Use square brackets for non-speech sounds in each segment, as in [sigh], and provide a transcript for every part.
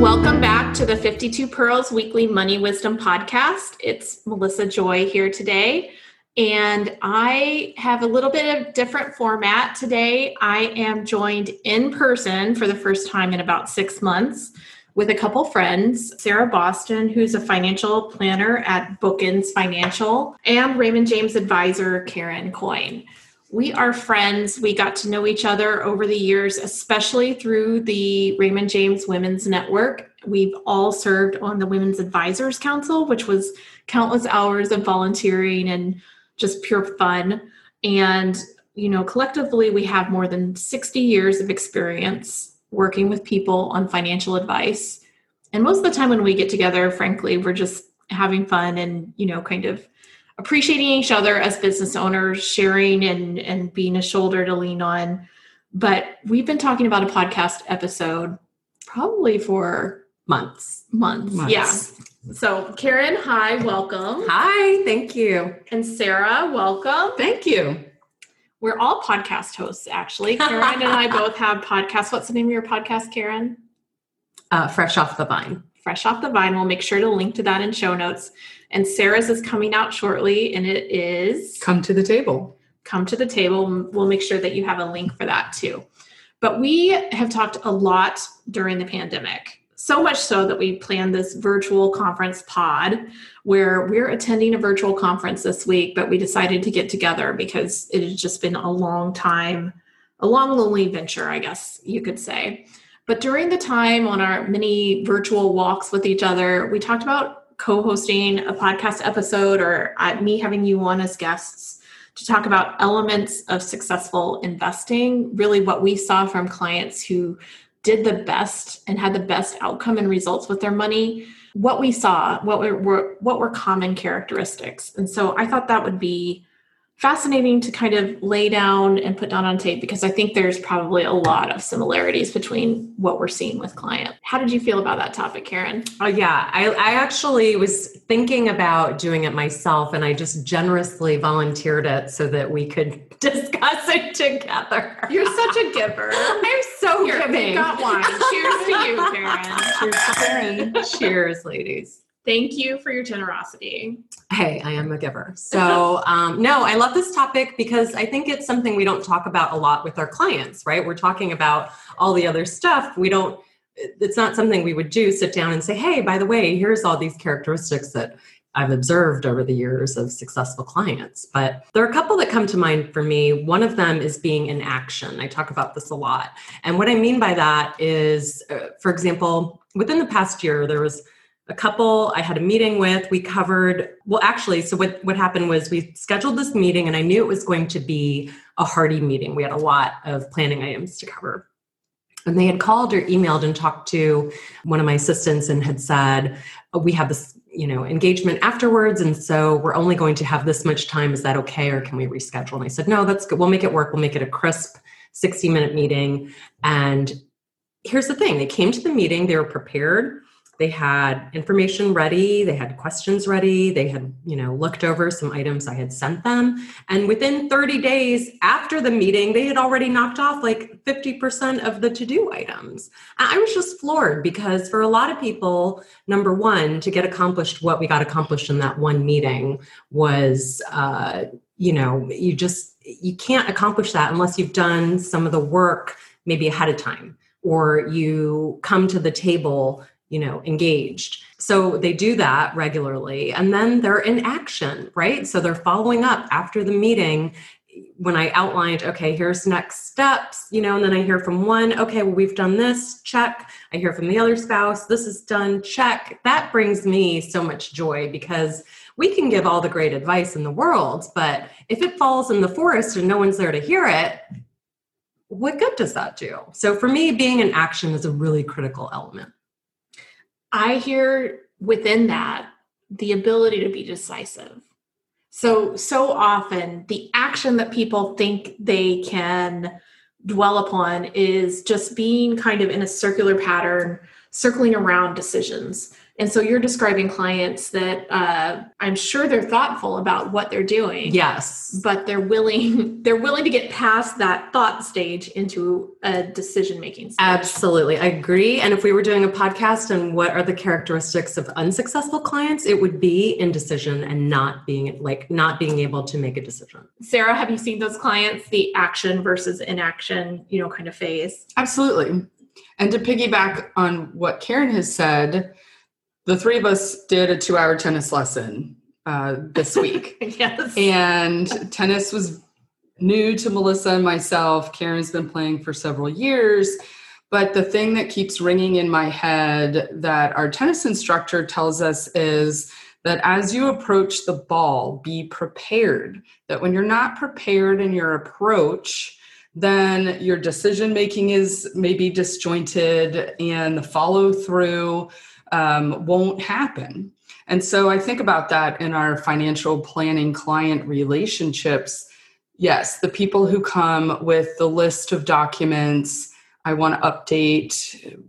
Welcome back to the 52 Pearls Weekly Money Wisdom Podcast. It's Melissa Joy here today, and I have a little bit of different format today. I am joined in person for the first time in about six months with a couple friends Sarah Boston, who's a financial planner at Bookends Financial, and Raymond James advisor Karen Coyne we are friends. We got to know each other over the years, especially through the Raymond James Women's Network. We've all served on the Women's Advisors Council, which was countless hours of volunteering and just pure fun. And, you know, collectively, we have more than 60 years of experience working with people on financial advice. And most of the time when we get together, frankly, we're just having fun and, you know, kind of appreciating each other as business owners, sharing and and being a shoulder to lean on. But we've been talking about a podcast episode probably for months. Months. months. Yeah. So, Karen, hi, welcome. Hi, thank you. And Sarah, welcome. Thank you. We're all podcast hosts, actually. Karen and I [laughs] both have podcasts. What's the name of your podcast, Karen? Uh, Fresh Off the Vine. Fresh Off the Vine. We'll make sure to link to that in show notes. And Sarah's is coming out shortly, and it is Come to the Table. Come to the Table. We'll make sure that you have a link for that too. But we have talked a lot during the pandemic, so much so that we planned this virtual conference pod where we're attending a virtual conference this week, but we decided to get together because it has just been a long time, a long, lonely venture, I guess you could say. But during the time on our many virtual walks with each other, we talked about co-hosting a podcast episode or me having you on as guests to talk about elements of successful investing really what we saw from clients who did the best and had the best outcome and results with their money what we saw what were what were common characteristics. And so i thought that would be fascinating to kind of lay down and put down on tape because I think there's probably a lot of similarities between what we're seeing with client. How did you feel about that topic, Karen? Oh yeah, I, I actually was thinking about doing it myself, and I just generously volunteered it so that we could [laughs] discuss it together. You're such a giver. [laughs] I'm so Here, giving. Got wine. Cheers to you, [laughs] Karen. Cheers to Karen. Cheers, ladies. Thank you for your generosity. Hey, I am a giver. So, [laughs] um, no, I love this topic because I think it's something we don't talk about a lot with our clients, right? We're talking about all the other stuff. We don't, it's not something we would do sit down and say, hey, by the way, here's all these characteristics that I've observed over the years of successful clients. But there are a couple that come to mind for me. One of them is being in action. I talk about this a lot. And what I mean by that is, uh, for example, within the past year, there was a couple I had a meeting with. We covered, well, actually, so what, what happened was we scheduled this meeting and I knew it was going to be a hearty meeting. We had a lot of planning items to cover. And they had called or emailed and talked to one of my assistants and had said, oh, we have this, you know, engagement afterwards. And so we're only going to have this much time. Is that okay? Or can we reschedule? And I said, no, that's good. We'll make it work. We'll make it a crisp 60 minute meeting. And here's the thing they came to the meeting, they were prepared they had information ready they had questions ready they had you know looked over some items i had sent them. And within 30 days after the meeting they had already knocked off like 50% of the to-do items. I was just floored because for a lot of people number one to get accomplished what we got accomplished in that one meeting was uh, you know you just you can't accomplish that unless you've done some of the work maybe ahead of time or you come to the table you know engaged. So they do that regularly and then they're in action right? So they're following up after the meeting. When i outlined okay here's next steps you know and then i hear from one okay well we've done this check. I hear from the other spouse this is done check. That brings me so much joy because we can give all the great advice in the world but if it falls in the forest and no one's there to hear it what good does that do? So for me, being in action is a really critical element. I hear within that the ability to be decisive. So, so often the action that people think they can dwell upon is just being kind of in a circular pattern, circling around decisions. And so you're describing clients that uh, I'm sure they're thoughtful about what they're doing. Yes, but they're willing [laughs] they're willing to get past that thought stage into a decision making. Absolutely, I agree. And if we were doing a podcast and what are the characteristics of unsuccessful clients, it would be indecision and not being like not being able to make a decision. Sarah, have you seen those clients the action versus inaction, you know, kind of phase? Absolutely. And to piggyback on what Karen has said, the three of us did a two hour tennis lesson uh, this week. [laughs] yes. And tennis was new to Melissa and myself. Karen's been playing for several years. But the thing that keeps ringing in my head that our tennis instructor tells us is that as you approach the ball, be prepared. That when you're not prepared in your approach, then your decision making is maybe disjointed and the follow through um, won't happen. And so I think about that in our financial planning client relationships. Yes, the people who come with the list of documents, I want to update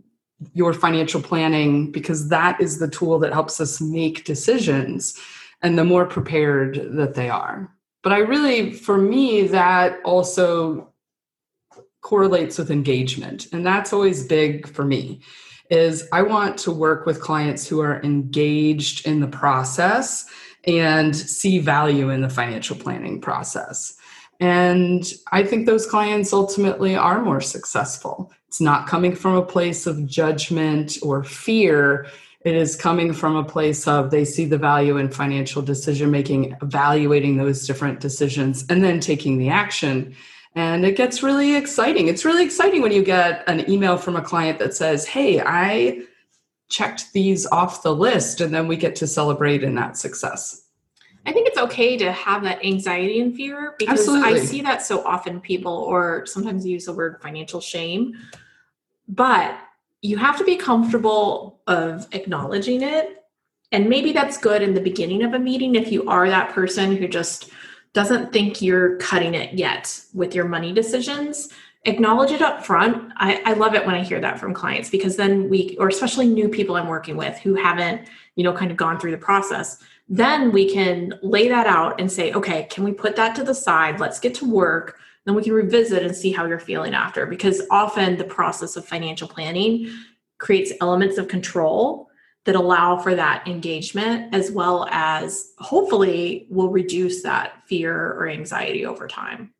your financial planning because that is the tool that helps us make decisions and the more prepared that they are. But I really, for me, that also correlates with engagement. And that's always big for me is I want to work with clients who are engaged in the process and see value in the financial planning process. And I think those clients ultimately are more successful. It's not coming from a place of judgment or fear. It is coming from a place of they see the value in financial decision making, evaluating those different decisions, and then taking the action and it gets really exciting. It's really exciting when you get an email from a client that says, Hey, I checked these off the list, and then we get to celebrate in that success. I think it's okay to have that anxiety and fear because Absolutely. I see that so often people, or sometimes use the word financial shame, but you have to be comfortable of acknowledging it. And maybe that's good in the beginning of a meeting if you are that person who just doesn't think you're cutting it yet with your money decisions. Acknowledge it up front I, I, love it when i hear that from clients because then we or especially new people i'm working with who haven't you know kind of gone through the process then we can lay that out and say okay can we put that to the side? Let's get to work. Then we can revisit and see how you're feeling after because often the process of financial planning creates elements of control that allow for that engagement as well as hopefully will reduce that fear or anxiety over time.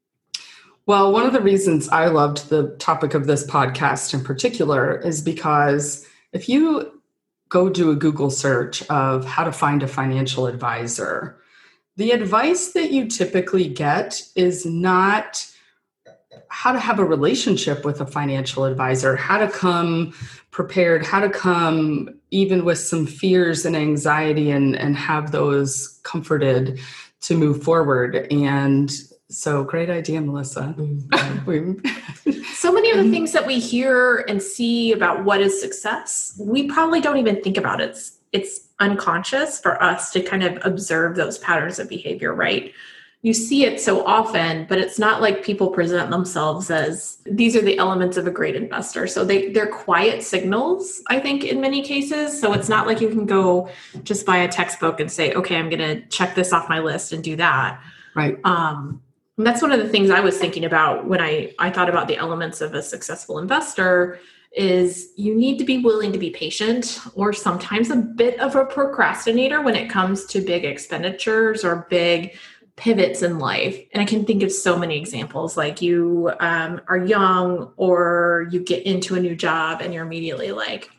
Well, one of the reasons I loved the topic of this podcast in particular is because if you go do a Google search of how to find a financial advisor, the advice that you typically get is not how to have a relationship with a financial advisor, how to come prepared, how to come even with some fears and anxiety and, and have those comforted to move forward. And so great idea, Melissa. Mm-hmm. [laughs] so many of the things that we hear and see about what is success, we probably don't even think about it. It's, it's unconscious for us to kind of observe those patterns of behavior, right? You see it so often but it's not like people present themselves as these are the elements of a great investor. So they they're quiet signals i think in many cases. So it's not like you can go just buy a textbook and say okay i'm going to check this off my list and do that. Right. Um that's one of the things i was thinking about when i i thought about the elements of a successful investor is you need to be willing to be patient or sometimes a bit of a procrastinator when it comes to big expenditures or big pivots in life. And i can think of so many examples like you um, are young or you get into a new job and you're immediately like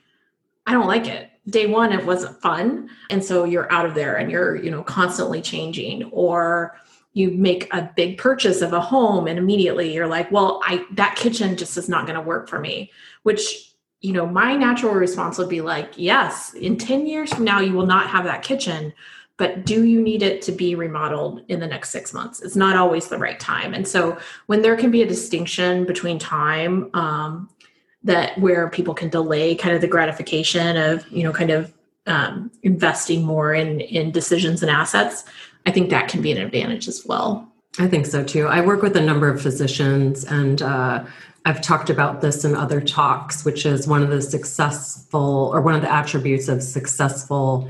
i don't like it. Day one it wasn't fun. And so you're out of there and you're you know constantly changing or you make a big purchase of a home and immediately you're like well i that kitchen just is not going to work for me. Which you know my natural response would be like yes in 10 years from now you will not have that kitchen but do you need it to be remodeled in the next six months? It's not always the right time. And so when there can be a distinction between time um, that where people can delay kind of the gratification of, you know, kind of um, investing more in in decisions and assets, I think that can be an advantage as well. I think so too. I work with a number of physicians, and uh, I've talked about this in other talks, which is one of the successful or one of the attributes of successful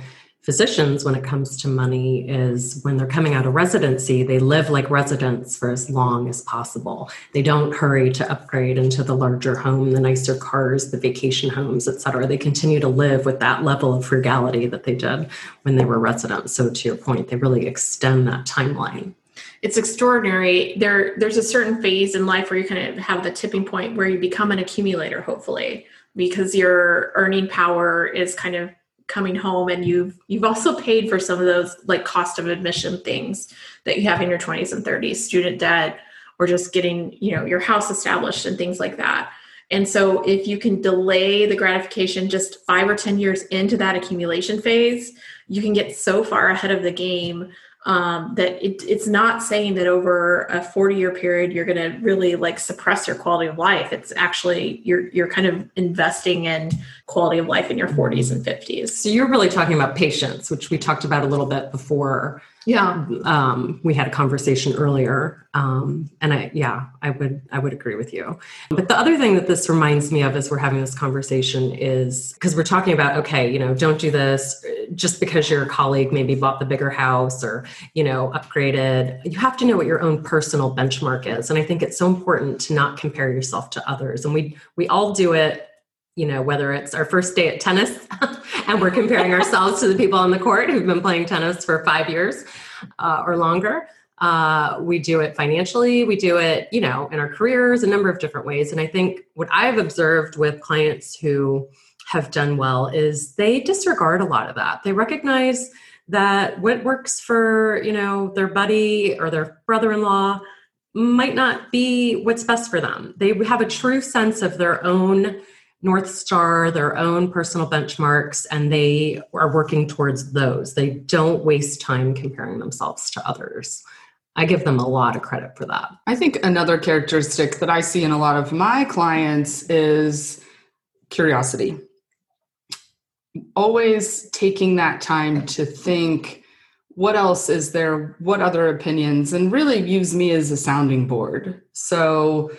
physicians when it comes to money is when they're coming out of residency, they live like residents for as long as possible. They don't hurry to upgrade into the larger home, the nicer cars, the vacation homes, et cetera. They continue to live with that level of frugality that they did when they were residents. So to your point, they really extend that timeline it's extraordinary there there's a certain phase in life where you kind of have the tipping point where you become an accumulator hopefully because your earning power is kind of coming home and you've you've also paid for some of those like cost of admission things that you have in your 20s and 30s student debt or just getting you know your house established and things like that. And so if you can delay the gratification just 5 or 10 years into that accumulation phase you can get so far ahead of the game um, that it, it's not saying that over a 40 year period you're going to really like suppress your quality of life. It's actually you're you're kind of investing in quality of life in your 40s and 50s so you're really talking about patience which we talked about a little bit before yeah. Um, we had a conversation earlier um, and i yeah i would i would agree with you. But the other thing that this reminds me of as we're having this conversation is because we're talking about okay you know don't do this just because your colleague maybe bought the bigger house or you know upgraded you have to know what your own personal benchmark is. And i think it's so important to not compare yourself to others. And we we all do it you know, whether it's our first day at tennis [laughs] and we're comparing ourselves to the people on the court who've been playing tennis for five years uh, or longer. Uh, we do it financially, we do it, you know, in our careers, a number of different ways. And I think what I've observed with clients who have done well is they disregard a lot of that. They recognize that what works for, you know, their buddy or their brother-in-law might not be what's best for them. They have a true sense of their own North Star, their own personal benchmarks, and they are working towards those. They don't waste time comparing themselves to others. I give them a lot of credit for that. I think another characteristic that I see in a lot of my clients is curiosity. Always taking that time to think what else is there, what other opinions, and really use me as a sounding board. So,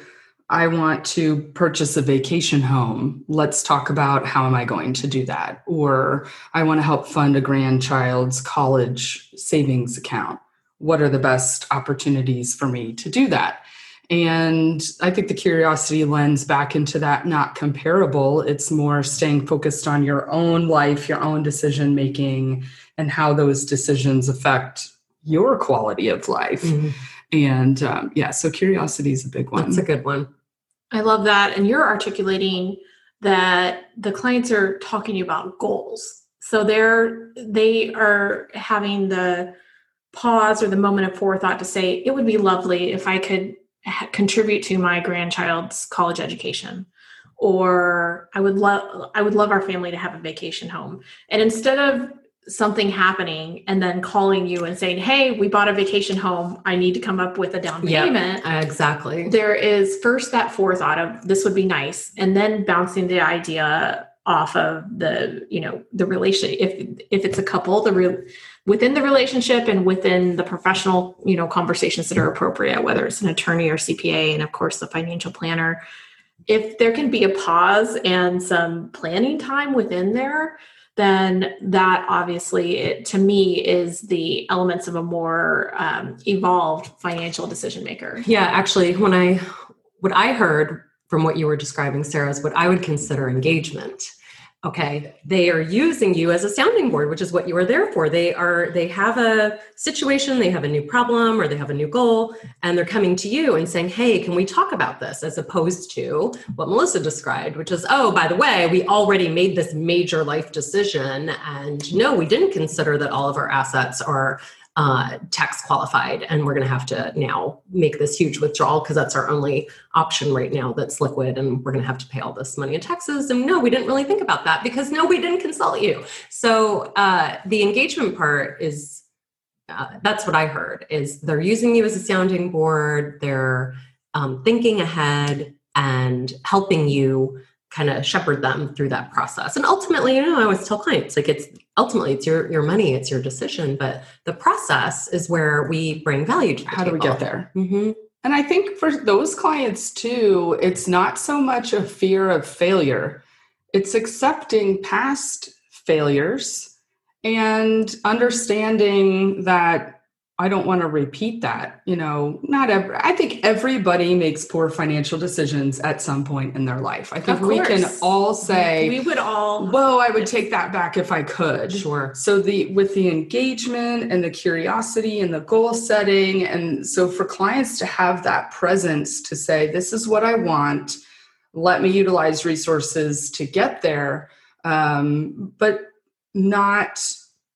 I want to purchase a vacation home. Let's talk about how am I going to do that? Or I want to help fund a grandchild's college savings account. What are the best opportunities for me to do that? And I think the curiosity lends back into that not comparable. It's more staying focused on your own life, your own decision making, and how those decisions affect your quality of life. Mm-hmm. And um, yeah, so curiosity is a big one. That's a good one. I love that. And you're articulating that the clients are talking about goals. So they're they are having the pause or the moment of forethought to say it would be lovely if I could ha- contribute to my grandchild's college education or I would love I would love our family to have a vacation home. And instead of something happening and then calling you and saying, Hey, we bought a vacation home. I need to come up with a down payment. Yep, exactly. There is first that forethought of this would be nice, and then bouncing the idea off of the, you know, the relation if if it's a couple, the real within the relationship and within the professional, you know, conversations that are appropriate, whether it's an attorney or CPA, and of course the financial planner. If there can be a pause and some planning time within there, then that obviously it, to me is the elements of a more um, evolved financial decision maker. Yeah actually when i what i heard from what you were describing sarah is what i would consider engagement okay. They are using you as a sounding board which is what you are there for. They are they have a situation they have a new problem or they have a new goal and they're coming to you and saying hey can we talk about this? As opposed to what melissa described which is oh by the way we already made this major life decision and no we didn't consider that all of our assets are uh, tax qualified and we're going to have to now make this huge withdrawal because that's our only option right now that's liquid and we're going to have to pay all this money in taxes. And no we didn't really think about that because no we didn't consult you. So uh, the engagement part is uh, that's what i heard is they're using you as a sounding board they're um, thinking ahead and helping you kind of shepherd them through that process. And ultimately, you know, I always tell clients like it's ultimately it's your your money, it's your decision, but the process is where we bring value to. How table. do we get there? Mm-hmm. And I think for those clients too, it's not so much a fear of failure, it's accepting past failures and understanding that I don't want to repeat that. You know, not every, I think everybody makes poor financial decisions at some point in their life. I think we can all say, we would all whoa, I would take that back if I could. Sure. So the with the engagement and the curiosity and the goal setting and so for clients to have that presence to say this is what I want, let me utilize resources to get there, um, but not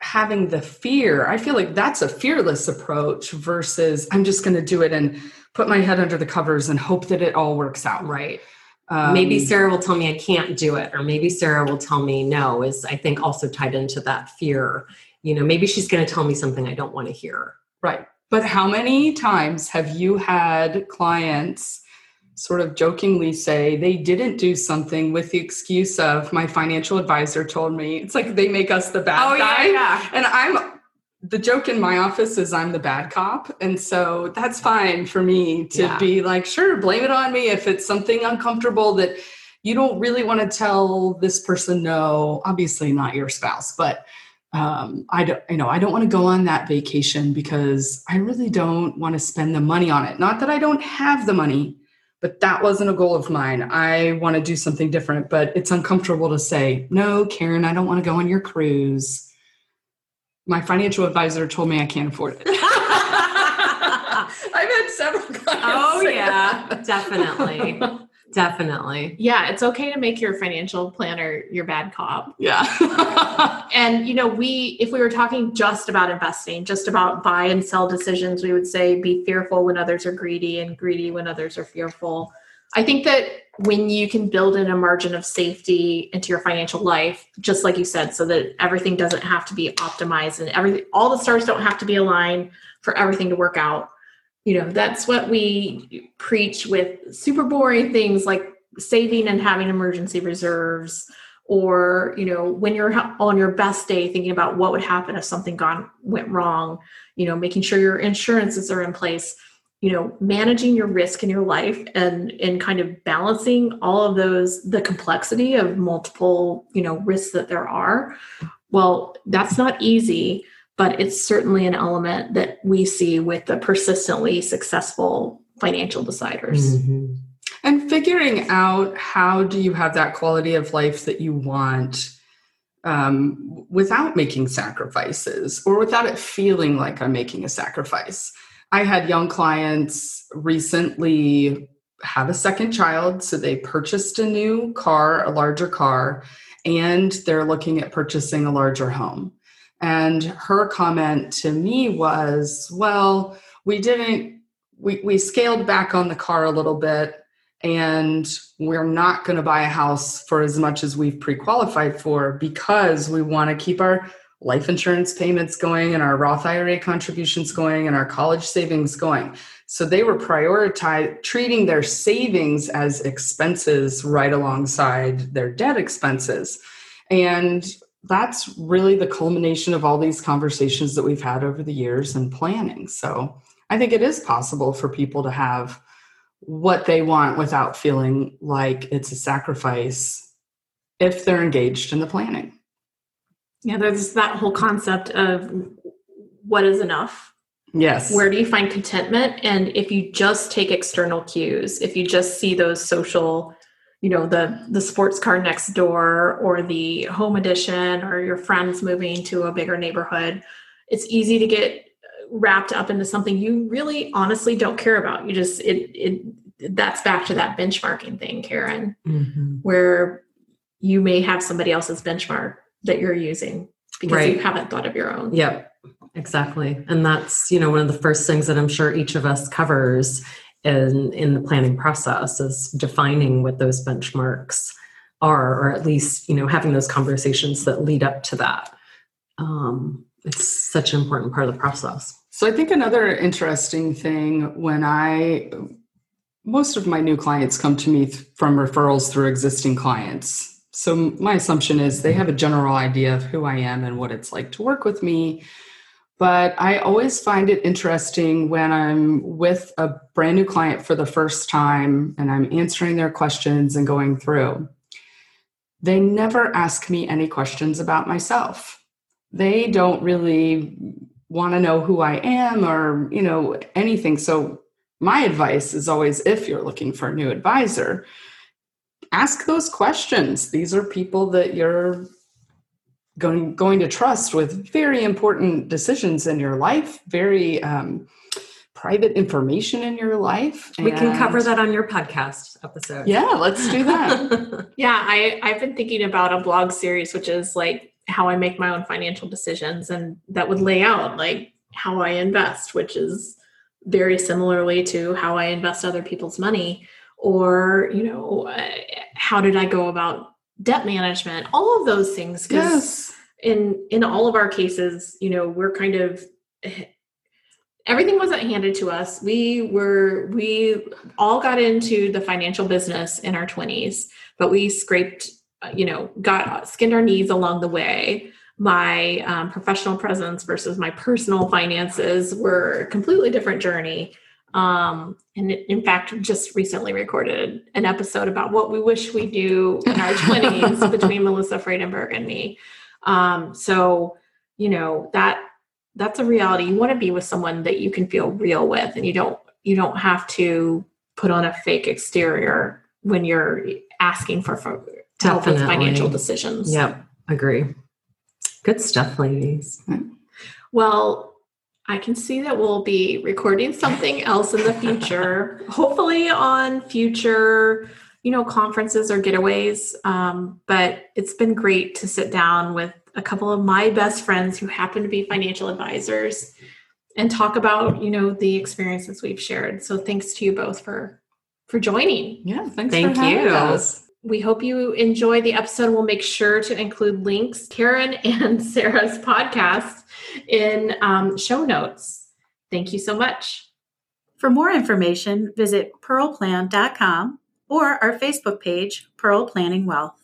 having the fear. I feel like that's a fearless approach versus I'm just going to do it and put my head under the covers and hope that it all works out. Right. Um, maybe Sarah will tell me I can't do it, or maybe Sarah will tell me no, is I think also tied into that fear. You know, maybe she's going to tell me something I don't want to hear. Right. But how many times have you had clients sort of jokingly say they didn't do something with the excuse of my financial advisor told me? It's like they make us the bad guy. Oh, yeah. And I'm the joke in my office is I'm the bad cop. And so that's fine for me to Yeah. be like, sure, blame it on me if it's something uncomfortable that you don't really want to tell this person no, obviously not your spouse, but um, I don't, you know, I don't want to go on that vacation because I really don't want to spend the money on it. Not that I don't have the money, but that wasn't a goal of mine. I want to do something different, but it's uncomfortable to say, no, Karen, I don't want to go on your cruise. My financial advisor told me I can't afford it. [laughs] [laughs] I've had several oh, clients. oh yeah, that. definitely, [laughs] definitely. Yeah, it's okay to make your financial planner your bad cop. yeah. [laughs] And you know, we if we were talking just about investing, just about buy and sell decisions, we would say be fearful when others are greedy and greedy when others are fearful. I think that when you can build in a margin of safety into your financial life, just like you said, so that everything doesn't have to be optimized and everything all the stars don't have to be aligned for everything to work out. You know, that's what we preach with super boring things like saving and having emergency reserves or you know when you're on your best day thinking about what would happen if something gone went wrong you know making sure your insurances are in place you know managing your risk in your life and and kind of balancing all of those the complexity of multiple you know risks that there are. Well that's not easy but it's certainly an element that we see with the persistently successful financial deciders. Mhm. and figuring out how do you have that quality of life that you want um, without making sacrifices or without it feeling like i'm making a sacrifice. I had young clients recently have a second child so they purchased a new car a larger car and they're looking at purchasing a larger home and her comment to me was well we didn't we, we scaled back on the car a little bit and we're not going to buy a house for as much as we've pre-qualified for because we want to keep our life insurance payments going and our Roth IRA contributions going and our college savings going. So they were prioritized treating their savings as expenses right alongside their debt expenses. And that's really the culmination of all these conversations that we've had over the years and planning. So I think it is possible for people to have what they want without feeling like it's a sacrifice if they're engaged in the planning. yeah there's that whole concept of what is enough Yes. where do you find contentment and if you just take external cues if you just see those social you know the the sports car next door or the home edition or your friends moving to a bigger neighborhood it's easy to get wrapped up into something you really honestly don't care about you just it it that's back to that benchmarking thing karen Mhm. where you may have somebody else's benchmark that you're using because you haven't thought of your own Yep. exactly. And that's, you know, one of the first things that I'm sure each of us covers in in the planning process is defining what those benchmarks are, or at least, you know, having those conversations that lead up to that. Um, it's such an important part of the process. So I think another interesting thing when I most of my new clients come to me th- from referrals through existing clients. So my assumption is they have a general idea of who I am and what it's like to work with me. But I always find it interesting when I'm with a brand new client for the first time and I'm answering their questions and going through. They never ask me any questions about myself. They don't really want to know who I am or, you know, anything. So my advice is always if you're looking for a new advisor, ask those questions. These are people that you're going going to trust with very important decisions in your life, very um, private information in your life. We can cover that on your podcast episode. Yeah, let's do that. [laughs] yeah, I I've been thinking about a blog series which is like how I make my own financial decisions and that would lay out like how I invest, which is very similarly to how I invest other people's money or, you know, uh, how did I go about debt management, all of those things yes. in in all of our cases, you know, we're kind of everything wasn't handed to us. We were we all got into the financial business in our 20s, but we scraped, uh, you know, got skinned our knees along the way my um, professional presence versus my personal finances were a completely different journey. Um, and in fact, just recently recorded an episode about what we wish we knew in our [laughs] 20s between Melissa Friedenberg and me. Um, so, you know, that that's a reality. You want to be with someone that you can feel real with and you don't you don't have to put on a fake exterior when you're asking for, for help with financial decisions. Yep, agree. Good stuff, ladies. Well, I can see that we'll be recording something else in the future, hopefully on future, you know, conferences or getaways. Um, but it's been great to sit down with a couple of my best friends who happen to be financial advisors and talk about, you know, the experiences we've shared. So thanks to you both for for joining. Yeah, thanks. Thank you. Us. We hope you enjoy the episode. We'll make sure to include links, Karen and [laughs] Sarah's podcast, in um, show notes. Thank you so much. For more information, visit pearlplan.com or our Facebook page, Pearl Planning Wealth.